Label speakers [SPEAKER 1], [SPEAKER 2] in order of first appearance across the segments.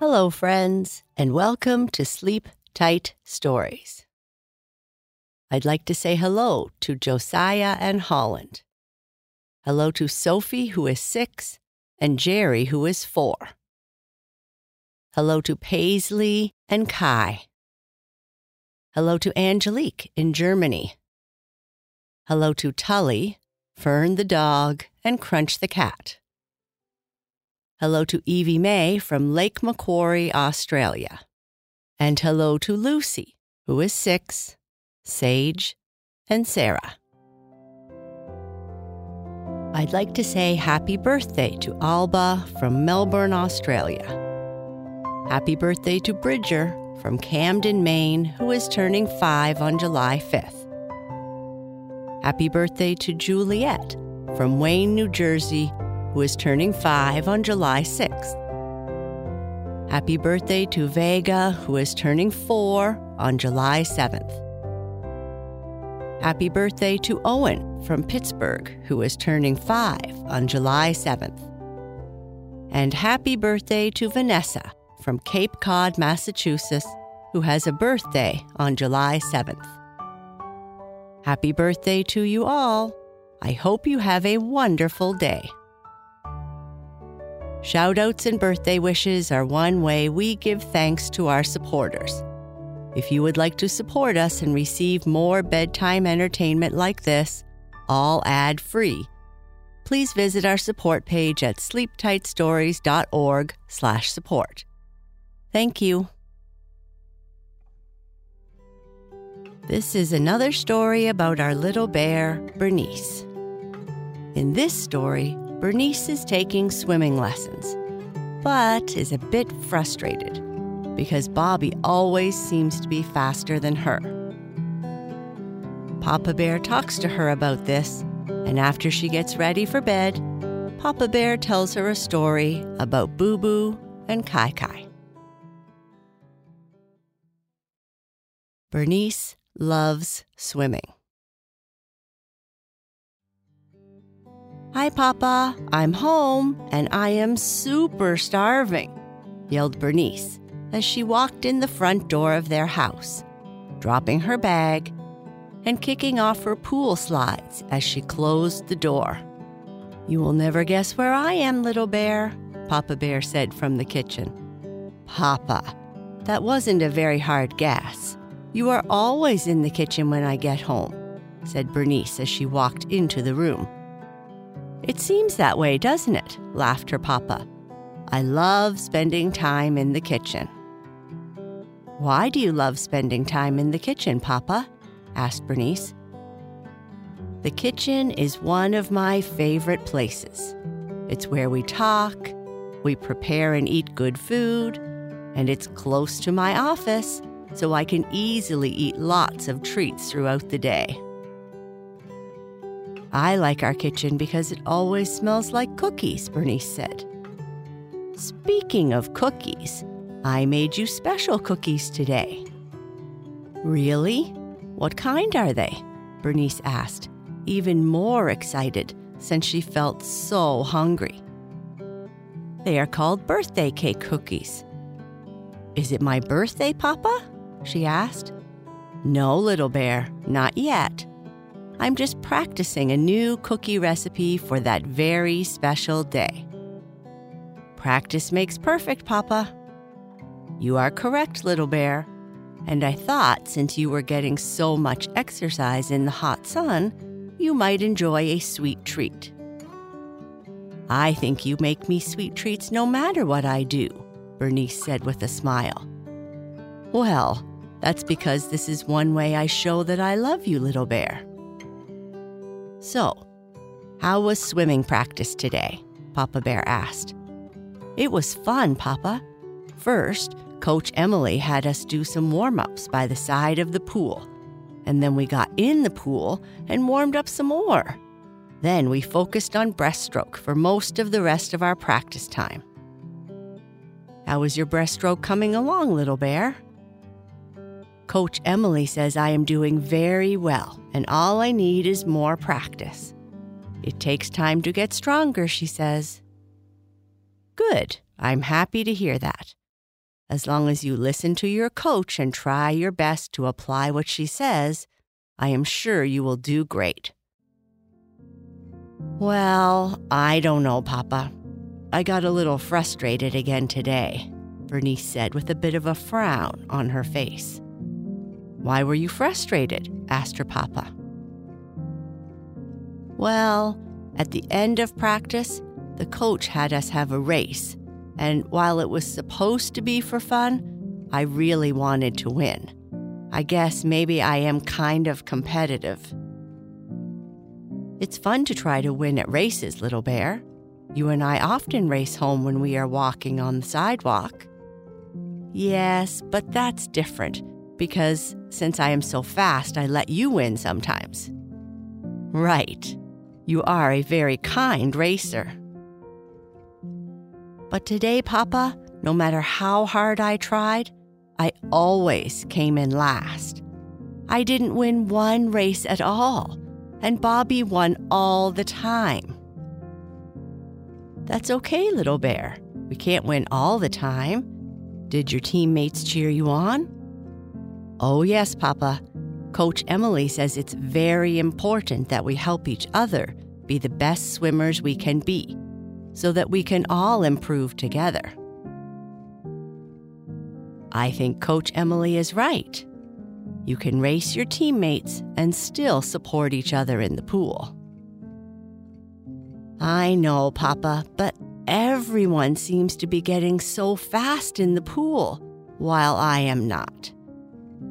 [SPEAKER 1] Hello, friends, and welcome to Sleep Tight Stories. I'd like to say hello to Josiah and Holland. Hello to Sophie, who is six, and Jerry, who is four. Hello to Paisley and Kai. Hello to Angelique in Germany. Hello to Tully, Fern the dog, and Crunch the cat. Hello to Evie May from Lake Macquarie, Australia. And hello to Lucy, who is six, Sage, and Sarah. I'd like to say happy birthday to Alba from Melbourne, Australia. Happy birthday to Bridger from Camden, Maine, who is turning five on July 5th. Happy birthday to Juliet from Wayne, New Jersey, who is turning five on July 6th. Happy birthday to Vega, who is turning four on July 7th. Happy birthday to Owen from Pittsburgh, who is turning five on July 7th. And happy birthday to Vanessa from Cape Cod, Massachusetts, who has a birthday on July 7th. Happy birthday to you all. I hope you have a wonderful day. Shoutouts and birthday wishes are one way we give thanks to our supporters. If you would like to support us and receive more bedtime entertainment like this, all ad free, please visit our support page at sleeptightstories.org/support. Thank you. This is another story about our little bear, Bernice. In this story, Bernice is taking swimming lessons, but is a bit frustrated because Bobby always seems to be faster than her. Papa Bear talks to her about this, and after she gets ready for bed, Papa Bear tells her a story about Boo Boo and Kai Kai. Bernice loves swimming. Hi, Papa. I'm home and I am super starving, yelled Bernice as she walked in the front door of their house, dropping her bag and kicking off her pool slides as she closed the door. You will never guess where I am, little bear, Papa Bear said from the kitchen. Papa, that wasn't a very hard guess. You are always in the kitchen when I get home, said Bernice as she walked into the room. It seems that way, doesn't it? laughed her papa. I love spending time in the kitchen. Why do you love spending time in the kitchen, Papa? asked Bernice. The kitchen is one of my favorite places. It's where we talk, we prepare and eat good food, and it's close to my office so I can easily eat lots of treats throughout the day. I like our kitchen because it always smells like cookies, Bernice said. Speaking of cookies, I made you special cookies today. Really? What kind are they? Bernice asked, even more excited since she felt so hungry. They are called birthday cake cookies. Is it my birthday, Papa? she asked. No, little bear, not yet. I'm just practicing a new cookie recipe for that very special day. Practice makes perfect, Papa. You are correct, little bear. And I thought since you were getting so much exercise in the hot sun, you might enjoy a sweet treat. I think you make me sweet treats no matter what I do, Bernice said with a smile. Well, that's because this is one way I show that I love you, little bear. So, how was swimming practice today? Papa Bear asked. It was fun, Papa. First, Coach Emily had us do some warm ups by the side of the pool, and then we got in the pool and warmed up some more. Then we focused on breaststroke for most of the rest of our practice time. How is your breaststroke coming along, little bear? Coach Emily says I am doing very well, and all I need is more practice. It takes time to get stronger, she says. Good. I'm happy to hear that. As long as you listen to your coach and try your best to apply what she says, I am sure you will do great. Well, I don't know, Papa. I got a little frustrated again today, Bernice said with a bit of a frown on her face. Why were you frustrated? asked her papa. Well, at the end of practice, the coach had us have a race, and while it was supposed to be for fun, I really wanted to win. I guess maybe I am kind of competitive. It's fun to try to win at races, little bear. You and I often race home when we are walking on the sidewalk. Yes, but that's different because since I am so fast, I let you win sometimes. Right. You are a very kind racer. But today, Papa, no matter how hard I tried, I always came in last. I didn't win one race at all, and Bobby won all the time. That's okay, little bear. We can't win all the time. Did your teammates cheer you on? Oh, yes, Papa. Coach Emily says it's very important that we help each other be the best swimmers we can be so that we can all improve together. I think Coach Emily is right. You can race your teammates and still support each other in the pool. I know, Papa, but everyone seems to be getting so fast in the pool while I am not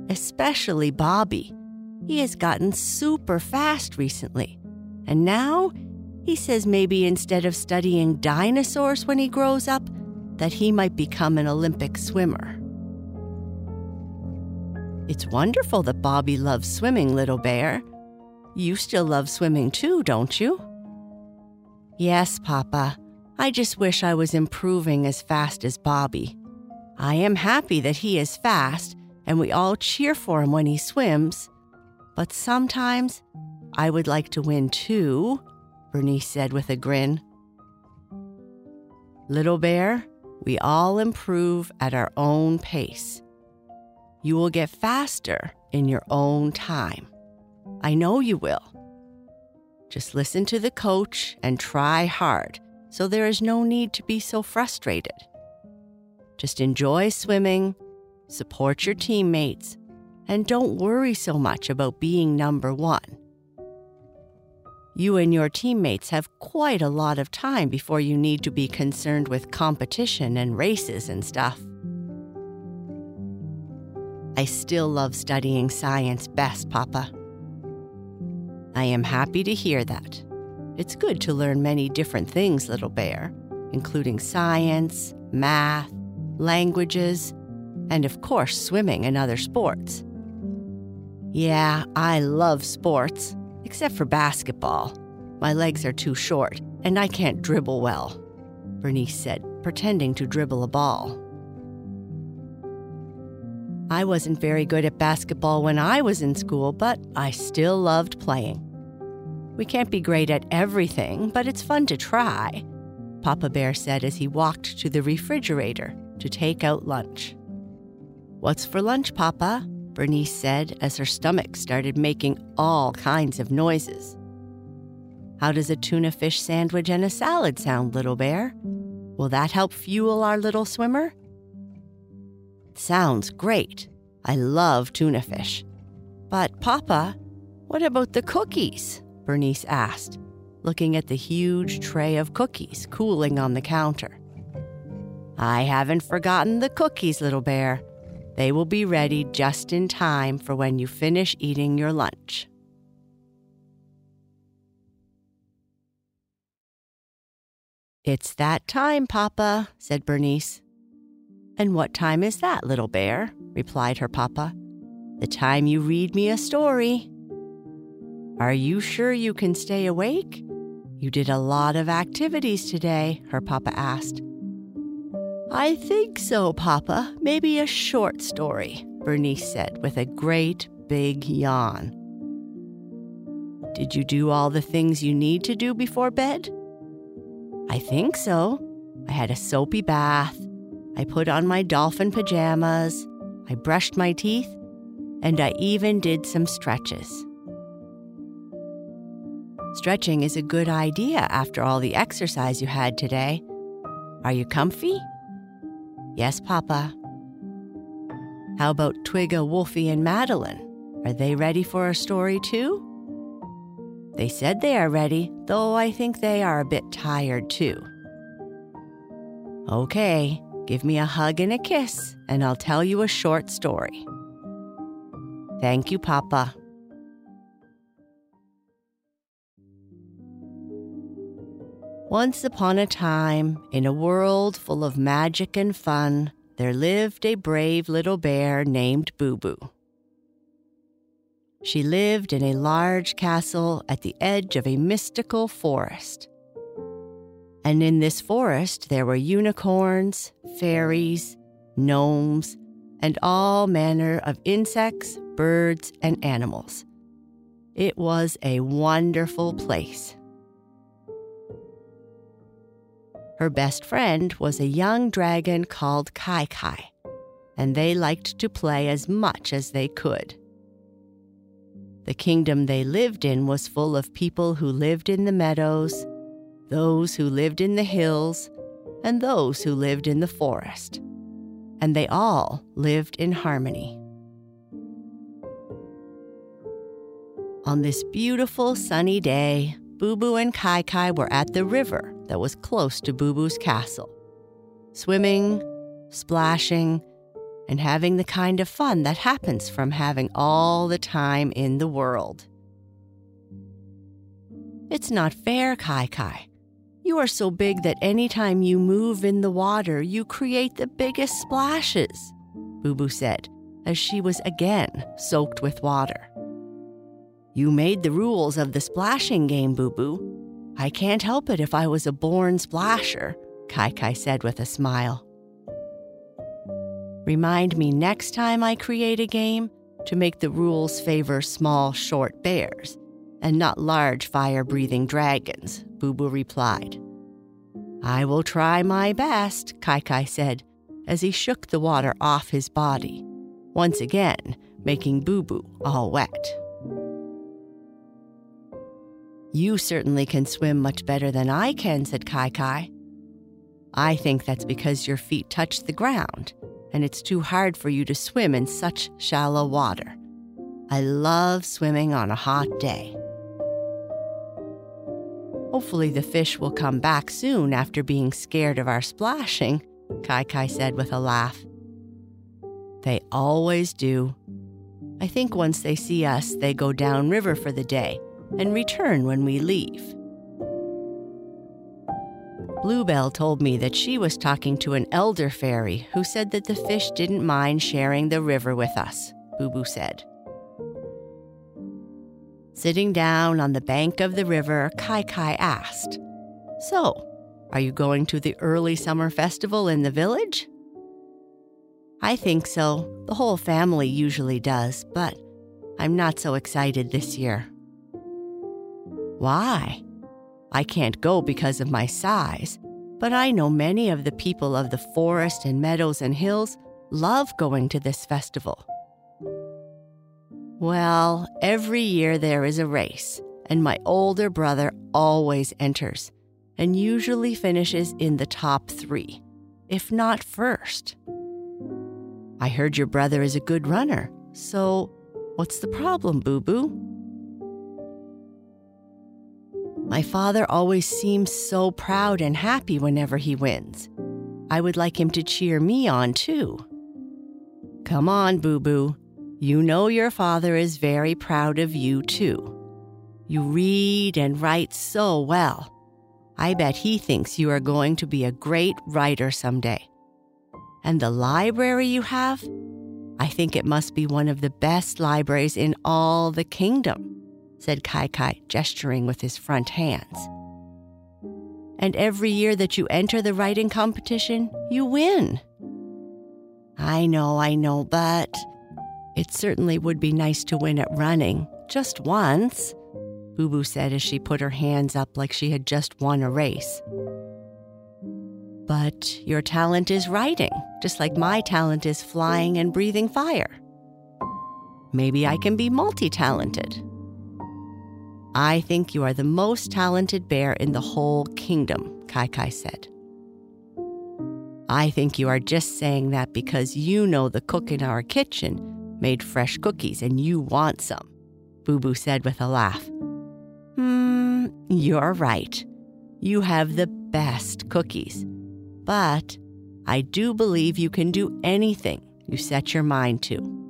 [SPEAKER 1] especially Bobby. He has gotten super fast recently. And now he says maybe instead of studying dinosaurs when he grows up, that he might become an Olympic swimmer. It's wonderful that Bobby loves swimming, little bear. You still love swimming too, don't you? Yes, Papa. I just wish I was improving as fast as Bobby. I am happy that he is fast and we all cheer for him when he swims. But sometimes I would like to win too, Bernice said with a grin. Little bear, we all improve at our own pace. You will get faster in your own time. I know you will. Just listen to the coach and try hard so there is no need to be so frustrated. Just enjoy swimming support your teammates, and don't worry so much about being number one. You and your teammates have quite a lot of time before you need to be concerned with competition and races and stuff. I still love studying science best, Papa. I am happy to hear that. It's good to learn many different things, little bear, including science, math, languages, and of course, swimming and other sports. Yeah, I love sports, except for basketball. My legs are too short, and I can't dribble well, Bernice said, pretending to dribble a ball. I wasn't very good at basketball when I was in school, but I still loved playing. We can't be great at everything, but it's fun to try, Papa Bear said as he walked to the refrigerator to take out lunch. What's for lunch, Papa? Bernice said as her stomach started making all kinds of noises. How does a tuna fish sandwich and a salad sound, little bear? Will that help fuel our little swimmer? Sounds great. I love tuna fish. But, Papa, what about the cookies? Bernice asked, looking at the huge tray of cookies cooling on the counter. I haven't forgotten the cookies, little bear. They will be ready just in time for when you finish eating your lunch. It's that time, Papa, said Bernice. And what time is that, little bear? replied her papa. The time you read me a story. Are you sure you can stay awake? You did a lot of activities today, her papa asked. I think so, Papa. Maybe a short story, Bernice said with a great big yawn. Did you do all the things you need to do before bed? I think so. I had a soapy bath. I put on my dolphin pajamas, I brushed my teeth, and I even did some stretches. Stretching is a good idea after all the exercise you had today. Are you comfy? Yes, Papa. How about Twigga, Wolfie, and Madeline? Are they ready for a story too? They said they are ready, though I think they are a bit tired too. Okay, give me a hug and a kiss, and I'll tell you a short story. Thank you, Papa. Once upon a time, in a world full of magic and fun, there lived a brave little bear named Boo Boo. She lived in a large castle at the edge of a mystical forest. And in this forest, there were unicorns, fairies, gnomes, and all manner of insects, birds, and animals. It was a wonderful place. Her best friend was a young dragon called Kai Kai, and they liked to play as much as they could. The kingdom they lived in was full of people who lived in the meadows, those who lived in the hills, and those who lived in the forest. And they all lived in harmony. On this beautiful sunny day, Boo Boo and Kai Kai were at the river that was close to Boo Boo's castle, swimming, splashing, and having the kind of fun that happens from having all the time in the world. It's not fair, Kai Kai. You are so big that anytime you move in the water, you create the biggest splashes, Boo Boo said, as she was again soaked with water. You made the rules of the splashing game, Boo Boo, I can't help it if I was a born splasher, Kai Kai said with a smile. Remind me next time I create a game to make the rules favor small, short bears and not large, fire breathing dragons, Boo Boo replied. I will try my best, Kai Kai said as he shook the water off his body, once again making Boo Boo all wet. You certainly can swim much better than I can, said Kai Kai. I think that's because your feet touch the ground, and it's too hard for you to swim in such shallow water. I love swimming on a hot day. Hopefully, the fish will come back soon after being scared of our splashing, Kai Kai said with a laugh. They always do. I think once they see us, they go downriver for the day and return when we leave. Bluebell told me that she was talking to an elder fairy who said that the fish didn't mind sharing the river with us, Boo Boo said. Sitting down on the bank of the river, Kai Kai asked, So, are you going to the early summer festival in the village? I think so. The whole family usually does, but I'm not so excited this year. Why? I can't go because of my size, but I know many of the people of the forest and meadows and hills love going to this festival. Well, every year there is a race, and my older brother always enters and usually finishes in the top three, if not first. I heard your brother is a good runner, so what's the problem, Boo Boo? My father always seems so proud and happy whenever he wins. I would like him to cheer me on, too. Come on, Boo Boo. You know your father is very proud of you, too. You read and write so well. I bet he thinks you are going to be a great writer someday. And the library you have? I think it must be one of the best libraries in all the kingdom said Kai Kai, gesturing with his front hands. And every year that you enter the writing competition, you win. I know, I know, but it certainly would be nice to win at running, just once, Boo Boo said as she put her hands up like she had just won a race. But your talent is writing, just like my talent is flying and breathing fire. Maybe I can be multi talented. I think you are the most talented bear in the whole kingdom, Kai Kai said. I think you are just saying that because you know the cook in our kitchen made fresh cookies and you want some, Boo Boo said with a laugh. Hmm, you're right. You have the best cookies. But I do believe you can do anything you set your mind to.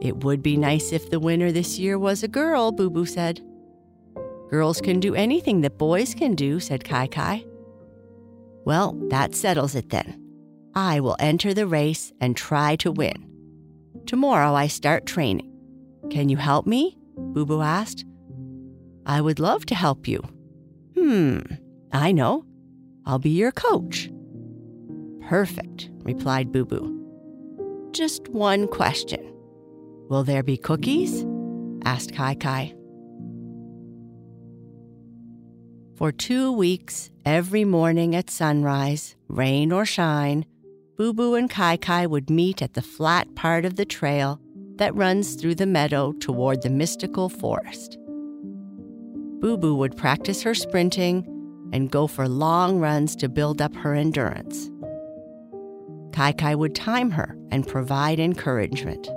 [SPEAKER 1] It would be nice if the winner this year was a girl, Boo Boo said. Girls can do anything that boys can do, said Kai Kai. Well, that settles it then. I will enter the race and try to win. Tomorrow I start training. Can you help me? Boo Boo asked. I would love to help you. Hmm, I know. I'll be your coach. Perfect, replied Boo Boo. Just one question. Will there be cookies? asked Kai Kai. For two weeks, every morning at sunrise, rain or shine, Boo Boo and Kai Kai would meet at the flat part of the trail that runs through the meadow toward the mystical forest. Boo Boo would practice her sprinting and go for long runs to build up her endurance. Kai Kai would time her and provide encouragement.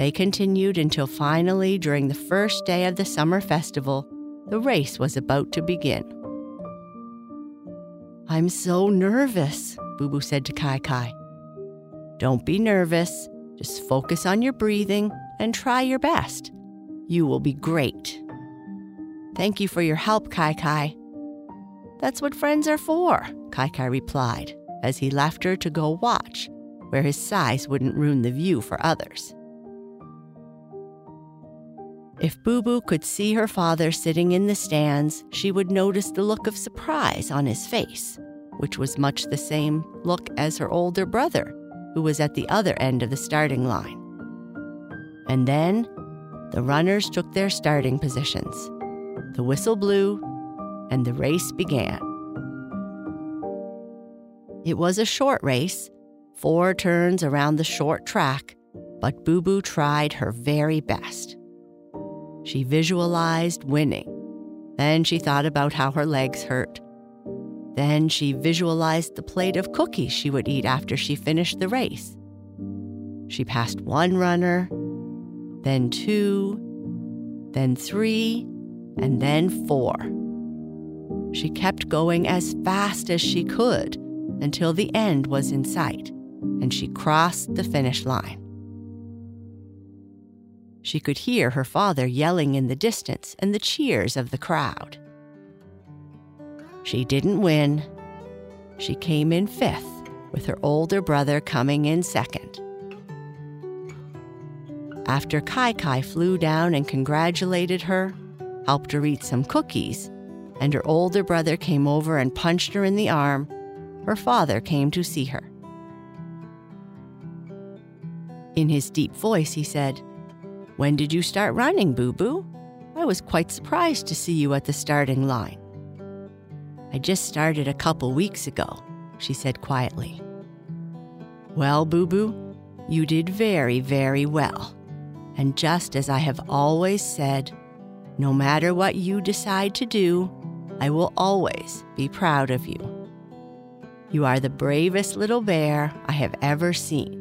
[SPEAKER 1] They continued until finally, during the first day of the summer festival, the race was about to begin. I'm so nervous, Boo Boo said to Kai Kai. Don't be nervous. Just focus on your breathing and try your best. You will be great. Thank you for your help, Kai Kai. That's what friends are for, Kai Kai replied as he left her to go watch where his size wouldn't ruin the view for others. If Boo Boo could see her father sitting in the stands, she would notice the look of surprise on his face, which was much the same look as her older brother, who was at the other end of the starting line. And then the runners took their starting positions. The whistle blew, and the race began. It was a short race, four turns around the short track, but Boo Boo tried her very best. She visualized winning. Then she thought about how her legs hurt. Then she visualized the plate of cookies she would eat after she finished the race. She passed one runner, then two, then three, and then four. She kept going as fast as she could until the end was in sight and she crossed the finish line. She could hear her father yelling in the distance and the cheers of the crowd. She didn't win. She came in fifth, with her older brother coming in second. After Kai Kai flew down and congratulated her, helped her eat some cookies, and her older brother came over and punched her in the arm, her father came to see her. In his deep voice, he said, when did you start running, Boo Boo? I was quite surprised to see you at the starting line. I just started a couple weeks ago, she said quietly. Well, Boo Boo, you did very, very well. And just as I have always said, no matter what you decide to do, I will always be proud of you. You are the bravest little bear I have ever seen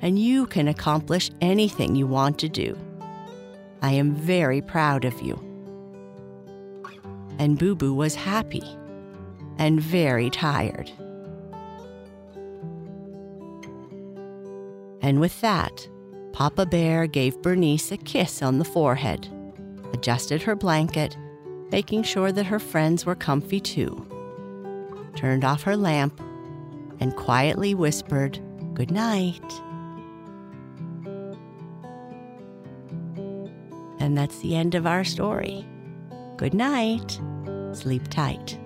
[SPEAKER 1] and you can accomplish anything you want to do. I am very proud of you. And Boo Boo was happy and very tired. And with that, Papa Bear gave Bernice a kiss on the forehead, adjusted her blanket, making sure that her friends were comfy too, turned off her lamp, and quietly whispered, Good night. That's the end of our story. Good night. Sleep tight.